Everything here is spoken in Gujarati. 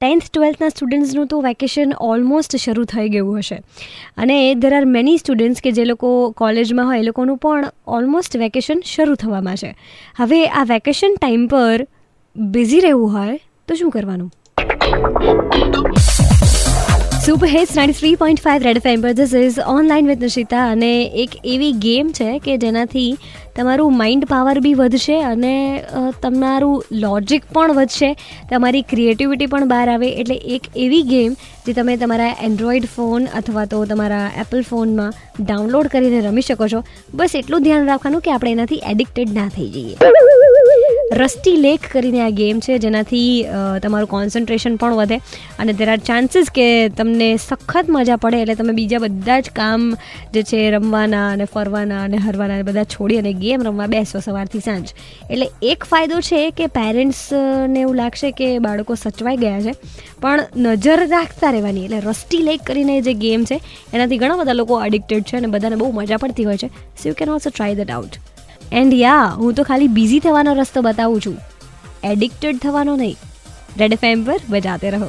ટેન્થ ટ્વેલ્થના સ્ટુડન્ટ્સનું તો વેકેશન ઓલમોસ્ટ શરૂ થઈ ગયું હશે. અને દેર આર મેની સ્ટુડન્ટ્સ કે જે લોકો કોલેજમાં હોય, એ લોકોનું પણ ઓલમોસ્ટ વેકેશન શરૂ થવામાં છે. હવે આ વેકેશન ટાઈમ પર બિઝી રહેવું હોય તો શું કરવાનું? Super hits ninety three point five red FM પર. This is online with Nishita અને એક એવી ગેમ છે કે જેનાથી તમારું માઇન્ડ પાવર બી વધશે અને તમારું લોજિક પણ વધશે, તમારી ક્રિએટિવિટી પણ બહાર આવે. એટલે એક એવી ગેમ જે તમે તમારા એન્ડ્રોઈડ ફોન અથવા તો તમારા એપલ ફોનમાં ડાઉનલોડ કરીને રમી શકો છો. બસ એટલું ધ્યાન રાખવાનું કે આપણે એનાથી એડિક્ટેડ ના થઈ જઈએ. રસ્ટી લેક કરીને આ ગેમ છે, જેનાથી તમારું કોન્સન્ટ્રેશન પણ વધે અને દેર આર ચાન્સીસ કે તમને સખત મજા પડે એટલે તમે બીજા બધા જ કામ જે છે, રમવાના અને ફરવાના અને હરવાના બધા છોડી અને ગેમ રમવા બેસો સવારથી સાંજ. એટલે એક ફાયદો છે કે પેરેન્ટ્સને એવું લાગશે કે બાળકો સચવાઈ ગયા છે, પણ નજર રાખતા રહેવાની. એટલે રસ્ટી લેક કરીને જે ગેમ છે, એનાથી ઘણા બધા લોકો એડિક્ટેડ છે અને બધાને બહુ મજા પડતી હોય છે. So you can also try that out and yeah હું તો ખાલી બિઝી થવાનો રસ્તો બતાવું છું. એડિક્ટેડ થવાનો નહીં. રેડ એફ પર બજાતે રહો.